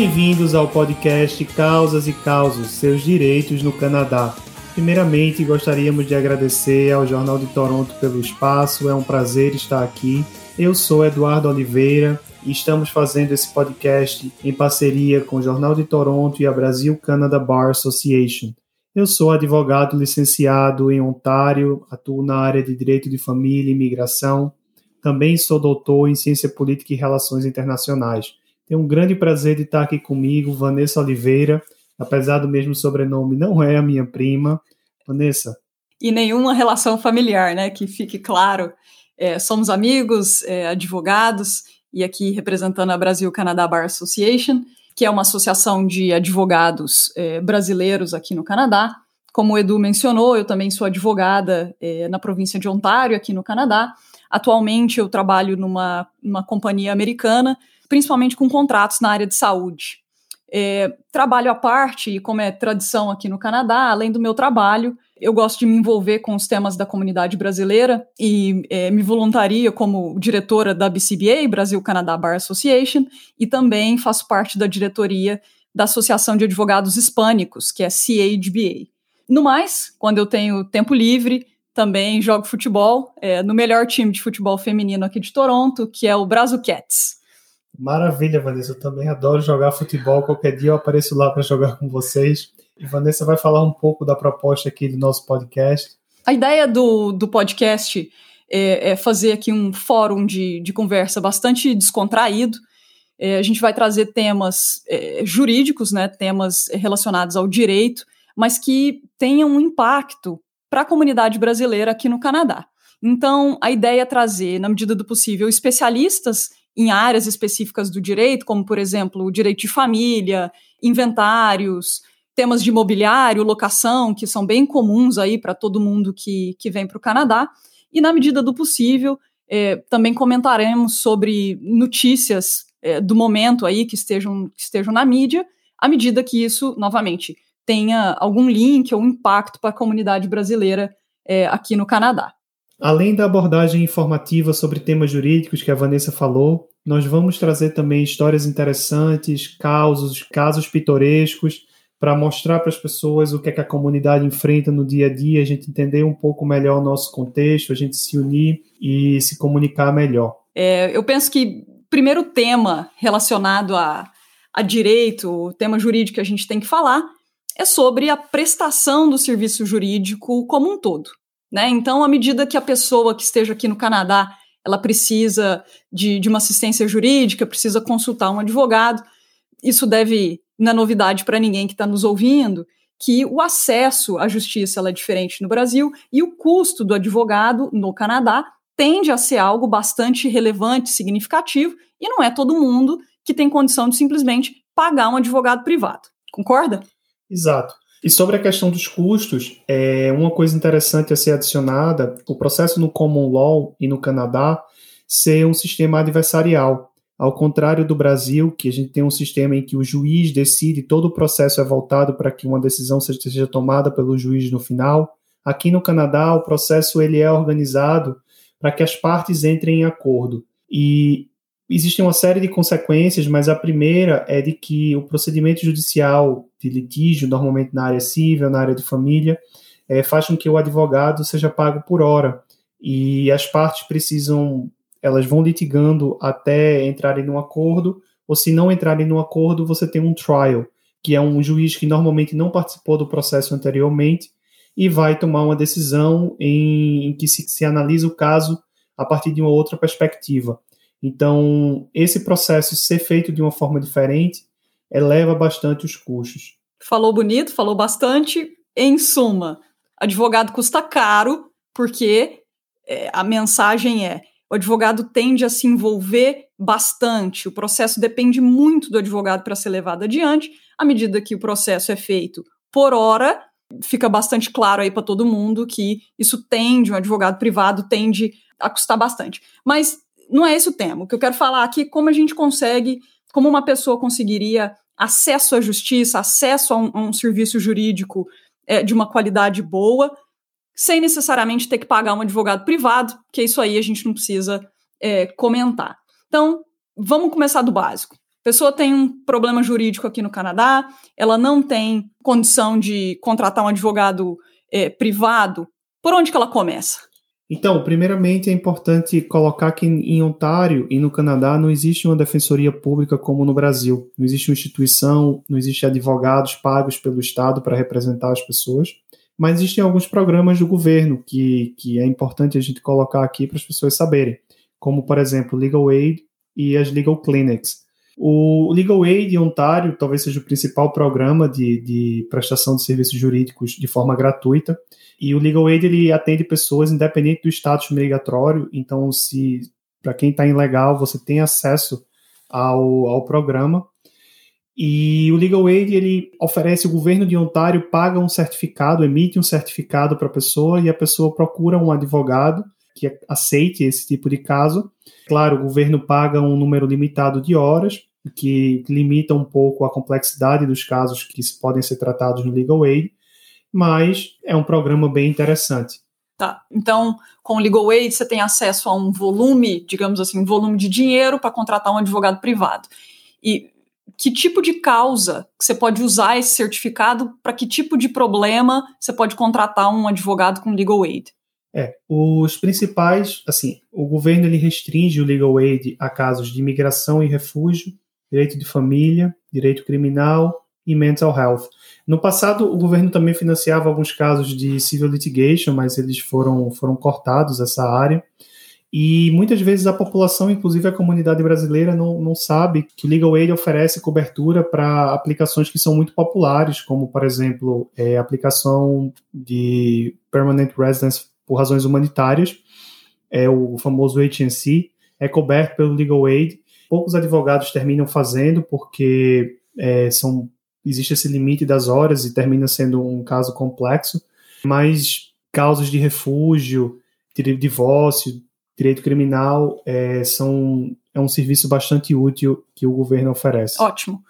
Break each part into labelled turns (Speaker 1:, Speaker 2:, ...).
Speaker 1: Bem-vindos ao podcast Causas e Causos, seus direitos no Canadá. Primeiramente, gostaríamos de agradecer ao Jornal de Toronto pelo espaço, é um prazer estar aqui. Eu sou Eduardo Oliveira e estamos fazendo esse podcast em parceria com o Jornal de Toronto e a Brasil Canada Bar Association. Eu sou advogado licenciado em Ontário, atuo na área de Direito de Família e Imigração. Também sou doutor em Ciência Política e Relações Internacionais. Tenho um grande prazer de estar aqui comigo, Vanessa Oliveira, apesar do mesmo sobrenome, não é a minha prima. Vanessa.
Speaker 2: E nenhuma relação familiar, né? Que fique claro. É, somos amigos, é, advogados, e aqui representando a Brasil Canadá Bar Association que é uma associação de advogados é, brasileiros aqui no Canadá. Como o Edu mencionou, eu também sou advogada é, na província de Ontário, aqui no Canadá. Atualmente eu trabalho numa, numa companhia americana, principalmente com contratos na área de saúde. É, trabalho à parte, e como é tradição aqui no Canadá, além do meu trabalho, eu gosto de me envolver com os temas da comunidade brasileira e é, me voluntaria como diretora da BCBA, Brasil Canadá Bar Association, e também faço parte da diretoria da Associação de Advogados Hispânicos, que é CADBA. No mais, quando eu tenho tempo livre, também jogo futebol é, no melhor time de futebol feminino aqui de Toronto, que é o Brasil Cats.
Speaker 1: Maravilha, Vanessa. Eu também adoro jogar futebol. Qualquer dia eu apareço lá para jogar com vocês. E Vanessa vai falar um pouco da proposta aqui do nosso podcast.
Speaker 2: A ideia do, do podcast é, é fazer aqui um fórum de, de conversa bastante descontraído. É, a gente vai trazer temas é, jurídicos, né, temas relacionados ao direito, mas que tenham um impacto para a comunidade brasileira aqui no Canadá. Então, a ideia é trazer, na medida do possível, especialistas em áreas específicas do direito, como, por exemplo, o direito de família, inventários, temas de imobiliário, locação, que são bem comuns aí para todo mundo que, que vem para o Canadá. E, na medida do possível, é, também comentaremos sobre notícias é, do momento aí que estejam, que estejam na mídia, à medida que isso, novamente, tenha algum link ou impacto para a comunidade brasileira é, aqui no Canadá.
Speaker 1: Além da abordagem informativa sobre temas jurídicos que a Vanessa falou, nós vamos trazer também histórias interessantes, causos, casos pitorescos para mostrar para as pessoas o que é que a comunidade enfrenta no dia a dia, a gente entender um pouco melhor o nosso contexto, a gente se unir e se comunicar melhor.
Speaker 2: É, eu penso que primeiro tema relacionado a, a direito, o tema jurídico que a gente tem que falar, é sobre a prestação do serviço jurídico como um todo. Né? Então, à medida que a pessoa que esteja aqui no Canadá ela precisa de, de uma assistência jurídica, precisa consultar um advogado, isso deve não é novidade para ninguém que está nos ouvindo, que o acesso à justiça é diferente no Brasil e o custo do advogado no Canadá tende a ser algo bastante relevante, significativo, e não é todo mundo que tem condição de simplesmente pagar um advogado privado. Concorda?
Speaker 1: Exato. E sobre a questão dos custos, é uma coisa interessante a ser adicionada: o processo no Common Law e no Canadá ser um sistema adversarial. Ao contrário do Brasil, que a gente tem um sistema em que o juiz decide, todo o processo é voltado para que uma decisão seja tomada pelo juiz no final. Aqui no Canadá, o processo ele é organizado para que as partes entrem em acordo. E existem uma série de consequências, mas a primeira é de que o procedimento judicial de litígio, normalmente na área civil, na área de família, é, faz com que o advogado seja pago por hora. E as partes precisam elas vão litigando até entrarem num acordo, ou se não entrarem num acordo, você tem um trial, que é um juiz que normalmente não participou do processo anteriormente e vai tomar uma decisão em, em que se, se analisa o caso a partir de uma outra perspectiva. Então, esse processo ser feito de uma forma diferente eleva bastante os custos.
Speaker 2: Falou bonito, falou bastante. Em suma, advogado custa caro, porque é, a mensagem é o advogado tende a se envolver bastante, o processo depende muito do advogado para ser levado adiante. À medida que o processo é feito por hora, fica bastante claro aí para todo mundo que isso tende, um advogado privado tende a custar bastante. Mas não é esse o tema. O que eu quero falar aqui é como a gente consegue, como uma pessoa conseguiria acesso à justiça, acesso a um, a um serviço jurídico é, de uma qualidade boa, sem necessariamente ter que pagar um advogado privado, que isso aí a gente não precisa é, comentar. Então, vamos começar do básico. pessoa tem um problema jurídico aqui no Canadá, ela não tem condição de contratar um advogado é, privado, por onde que ela começa?
Speaker 1: Então, primeiramente é importante colocar que em Ontário e no Canadá não existe uma defensoria pública como no Brasil. Não existe uma instituição, não existe advogados pagos pelo Estado para representar as pessoas. Mas existem alguns programas do governo que, que é importante a gente colocar aqui para as pessoas saberem, como, por exemplo, Legal Aid e as Legal Clinics. O Legal Aid Ontário talvez seja o principal programa de, de prestação de serviços jurídicos de forma gratuita. E o Legal Aid ele atende pessoas independente do status migratório. Então, se para quem está ilegal, você tem acesso ao, ao programa. E o Legal Aid ele oferece, o governo de Ontário paga um certificado, emite um certificado para a pessoa e a pessoa procura um advogado que aceite esse tipo de caso. Claro, o governo paga um número limitado de horas que limita um pouco a complexidade dos casos que podem ser tratados no Legal Aid, mas é um programa bem interessante.
Speaker 2: Tá. Então, com o Legal Aid, você tem acesso a um volume, digamos assim, um volume de dinheiro para contratar um advogado privado. E que tipo de causa você pode usar esse certificado para que tipo de problema você pode contratar um advogado com Legal Aid?
Speaker 1: É, os principais, assim, o governo ele restringe o Legal Aid a casos de imigração e refúgio, direito de família, direito criminal e mental health. No passado, o governo também financiava alguns casos de civil litigation, mas eles foram, foram cortados essa área. E muitas vezes a população, inclusive a comunidade brasileira, não, não sabe que Legal Aid oferece cobertura para aplicações que são muito populares, como, por exemplo, é, aplicação de Permanent Residence por razões humanitárias, é o famoso HNC, é coberto pelo Legal Aid poucos advogados terminam fazendo porque é, são existe esse limite das horas e termina sendo um caso complexo, mas causas de refúgio, de divórcio, direito criminal é, são é um serviço bastante útil que o governo oferece.
Speaker 2: Ótimo.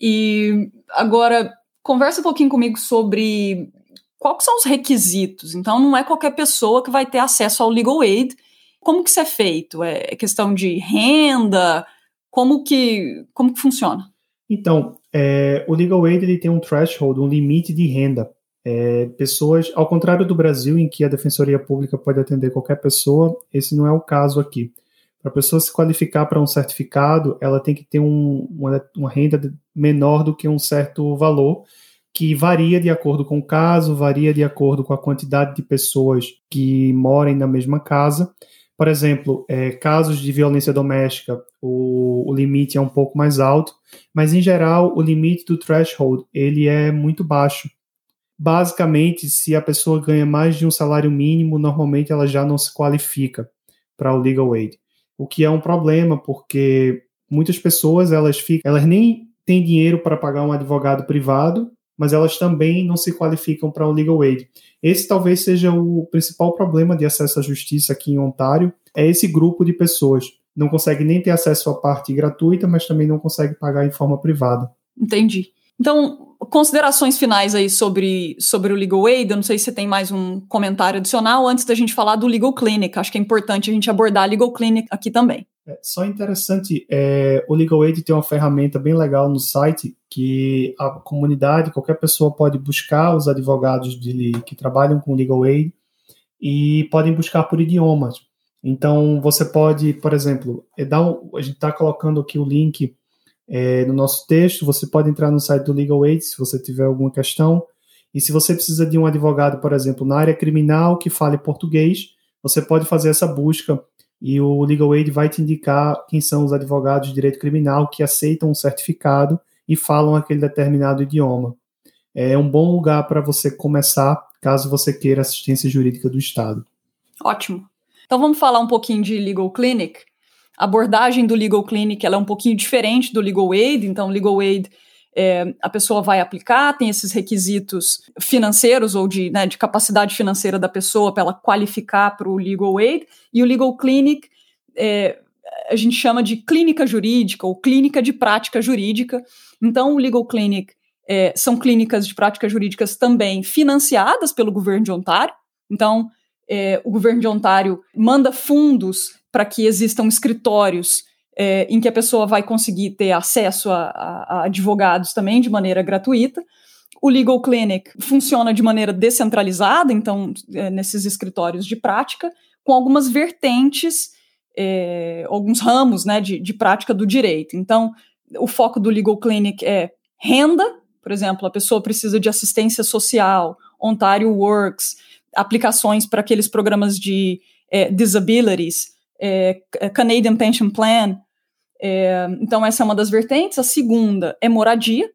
Speaker 2: E agora conversa um pouquinho comigo sobre quais são os requisitos. Então não é qualquer pessoa que vai ter acesso ao legal aid. Como que isso é feito? É questão de renda? Como que, como que funciona?
Speaker 1: Então, é, o Legal Aid ele tem um threshold, um limite de renda. É, pessoas, ao contrário do Brasil, em que a Defensoria Pública pode atender qualquer pessoa, esse não é o caso aqui. Para a pessoa se qualificar para um certificado, ela tem que ter um, uma, uma renda menor do que um certo valor, que varia de acordo com o caso, varia de acordo com a quantidade de pessoas que morem na mesma casa. Por exemplo, é, casos de violência doméstica, o, o, limite é um pouco mais alto, mas em geral o limite do threshold ele é muito baixo. Basicamente, se a pessoa ganha mais de um salário mínimo, normalmente ela já não se qualifica para o legal aid, o que é um problema porque muitas pessoas elas ficam, elas nem têm dinheiro para pagar um advogado privado mas elas também não se qualificam para o legal aid. Esse talvez seja o principal problema de acesso à justiça aqui em Ontário, é esse grupo de pessoas. Não consegue nem ter acesso à parte gratuita, mas também não consegue pagar em forma privada.
Speaker 2: Entendi. Então, considerações finais aí sobre, sobre o Legal Aid. Eu não sei se você tem mais um comentário adicional antes da gente falar do Legal Clinic. Acho que é importante a gente abordar a Legal Clinic aqui também.
Speaker 1: É, só interessante, é, o Legal Aid tem uma ferramenta bem legal no site que a comunidade, qualquer pessoa pode buscar os advogados de, que trabalham com Legal Aid e podem buscar por idiomas. Então, você pode, por exemplo, é, dar um, a gente está colocando aqui o link é, no nosso texto, você pode entrar no site do Legal Aid se você tiver alguma questão. E se você precisa de um advogado, por exemplo, na área criminal que fale português, você pode fazer essa busca e o Legal Aid vai te indicar quem são os advogados de direito criminal que aceitam um certificado e falam aquele determinado idioma. É um bom lugar para você começar, caso você queira assistência jurídica do Estado.
Speaker 2: Ótimo. Então vamos falar um pouquinho de Legal Clinic. A abordagem do Legal Clinic é um pouquinho diferente do Legal Aid, então Legal Aid é, a pessoa vai aplicar, tem esses requisitos financeiros ou de, né, de capacidade financeira da pessoa para ela qualificar para o Legal Aid, e o Legal Clinic é, a gente chama de clínica jurídica ou clínica de prática jurídica. Então, o Legal Clinic é, são clínicas de práticas jurídicas também financiadas pelo governo de Ontário. Então, é, o governo de Ontário manda fundos para que existam escritórios é, em que a pessoa vai conseguir ter acesso a, a, a advogados também de maneira gratuita. O Legal Clinic funciona de maneira descentralizada, então, é, nesses escritórios de prática, com algumas vertentes, é, alguns ramos né, de, de prática do direito. Então, o foco do Legal Clinic é renda, por exemplo, a pessoa precisa de assistência social, Ontario Works, aplicações para aqueles programas de é, disabilities, é, Canadian Pension Plan. É, então, essa é uma das vertentes. A segunda é moradia.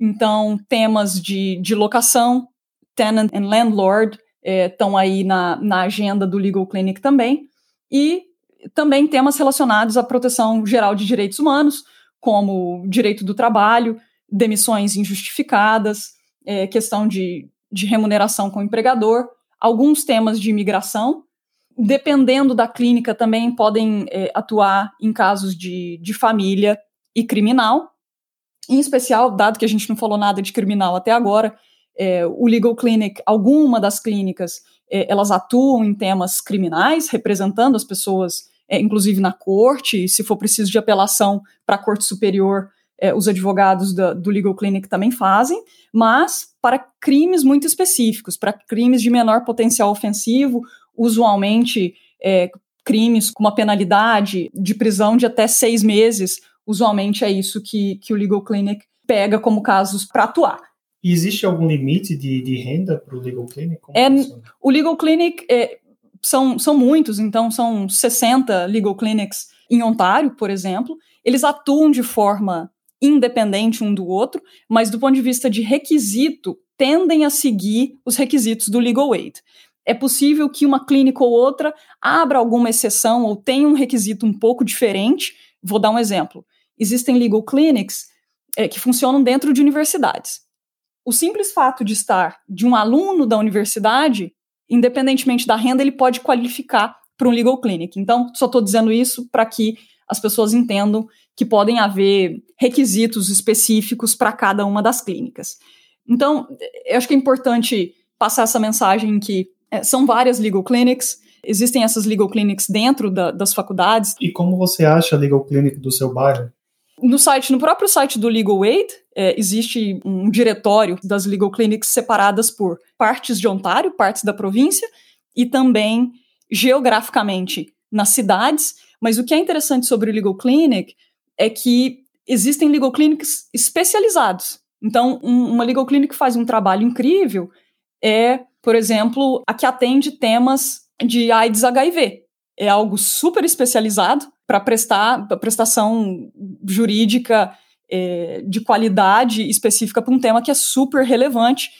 Speaker 2: Então, temas de, de locação, tenant and landlord, estão é, aí na, na agenda do Legal Clinic também. E também temas relacionados à proteção geral de direitos humanos, como direito do trabalho, demissões injustificadas, é, questão de, de remuneração com o empregador, alguns temas de imigração. Dependendo da clínica, também podem é, atuar em casos de, de família e criminal. Em especial, dado que a gente não falou nada de criminal até agora, é, o Legal Clinic, alguma das clínicas, é, elas atuam em temas criminais, representando as pessoas, é, inclusive na corte, e se for preciso de apelação para a corte superior, é, os advogados da, do Legal Clinic também fazem, mas para crimes muito específicos, para crimes de menor potencial ofensivo, usualmente é, crimes com uma penalidade de prisão de até seis meses, usualmente é isso que, que o Legal Clinic pega como casos para atuar.
Speaker 1: E existe algum limite de, de renda para o Legal Clinic? Como
Speaker 2: é, o Legal Clinic é, são, são muitos, então são 60 Legal Clinics em Ontário, por exemplo. Eles atuam de forma independente um do outro, mas do ponto de vista de requisito, tendem a seguir os requisitos do Legal Aid. É possível que uma clínica ou outra abra alguma exceção ou tenha um requisito um pouco diferente. Vou dar um exemplo. Existem legal clinics é, que funcionam dentro de universidades. O simples fato de estar de um aluno da universidade, independentemente da renda, ele pode qualificar para um legal clinic. Então, só estou dizendo isso para que as pessoas entendam que podem haver requisitos específicos para cada uma das clínicas. Então, eu acho que é importante passar essa mensagem que são várias legal clinics, existem essas legal clinics dentro da, das faculdades.
Speaker 1: E como você acha a legal clinic do seu bairro?
Speaker 2: No site, no próprio site do Legal Aid, é, existe um diretório das legal clinics separadas por partes de Ontário, partes da província, e também geograficamente nas cidades. Mas o que é interessante sobre o Legal Clinic é que existem legal clinics especializados. Então, um, uma legal clinic faz um trabalho incrível é, por exemplo, a que atende temas de AIDS HIV. É algo super especializado para prestar prestação jurídica é, de qualidade específica para um tema que é super relevante.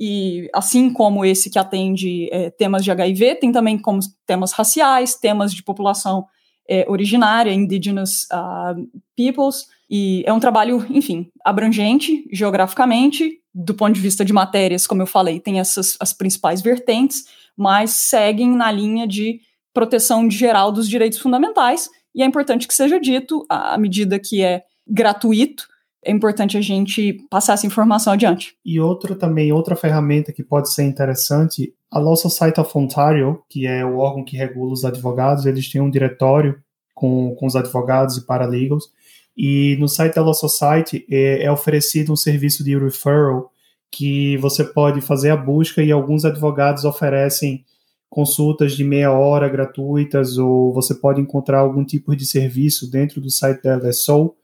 Speaker 2: E assim como esse que atende é, temas de HIV, tem também como temas raciais, temas de população é, originária, indigenous uh, peoples, e é um trabalho, enfim, abrangente geograficamente, do ponto de vista de matérias, como eu falei, tem essas as principais vertentes, mas seguem na linha de proteção geral dos direitos fundamentais, e é importante que seja dito, à medida que é gratuito, é importante a gente passar essa informação adiante.
Speaker 1: E outra também, outra ferramenta que pode ser interessante, a Law Society of Ontario, que é o órgão que regula os advogados, eles têm um diretório com, com os advogados e paralegals, e no site da Law Society é, é oferecido um serviço de referral que você pode fazer a busca e alguns advogados oferecem consultas de meia hora gratuitas ou você pode encontrar algum tipo de serviço dentro do site da LSO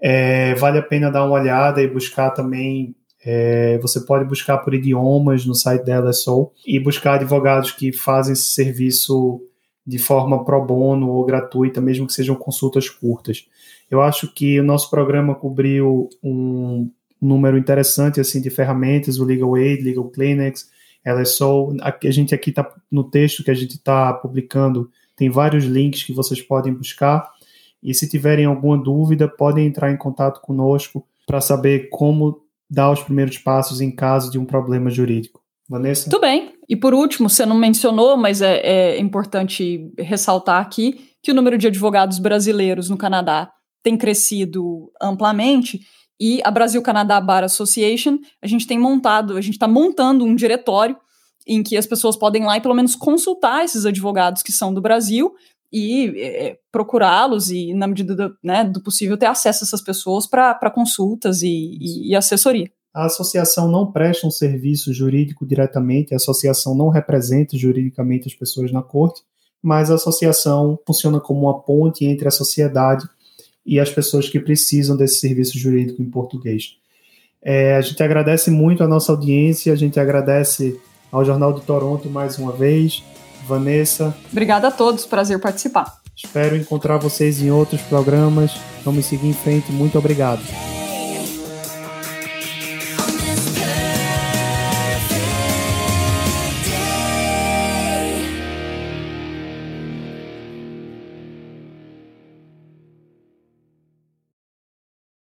Speaker 1: é, vale a pena dar uma olhada e buscar também. É, você pode buscar por idiomas no site da LSO e buscar advogados que fazem esse serviço de forma pro bono ou gratuita, mesmo que sejam consultas curtas. Eu acho que o nosso programa cobriu um número interessante assim de ferramentas, o Legal Aid, Legal Clinics, LSO. A gente aqui está no texto que a gente está publicando, tem vários links que vocês podem buscar. E se tiverem alguma dúvida, podem entrar em contato conosco para saber como dar os primeiros passos em caso de um problema jurídico. Vanessa?
Speaker 2: Tudo bem. E por último, você não mencionou, mas é, é importante ressaltar aqui que o número de advogados brasileiros no Canadá tem crescido amplamente e a Brasil Canadá Bar Association, a gente tem montado, a gente está montando um diretório em que as pessoas podem lá e pelo menos consultar esses advogados que são do Brasil e é, procurá-los e, na medida do, né, do, possível, ter acesso a essas pessoas para consultas e, e, e, assessoria.
Speaker 1: A associação não presta um serviço jurídico diretamente, a associação não representa juridicamente as pessoas na corte, mas a associação funciona como uma ponte entre a sociedade e as pessoas que precisam desse serviço jurídico em português. É, a gente agradece muito a nossa audiência, a gente agradece ao Jornal de Toronto mais uma vez. Vanessa.
Speaker 2: Obrigada a todos, prazer participar.
Speaker 1: Espero encontrar vocês em outros programas. Vamos seguir em frente. Muito obrigado.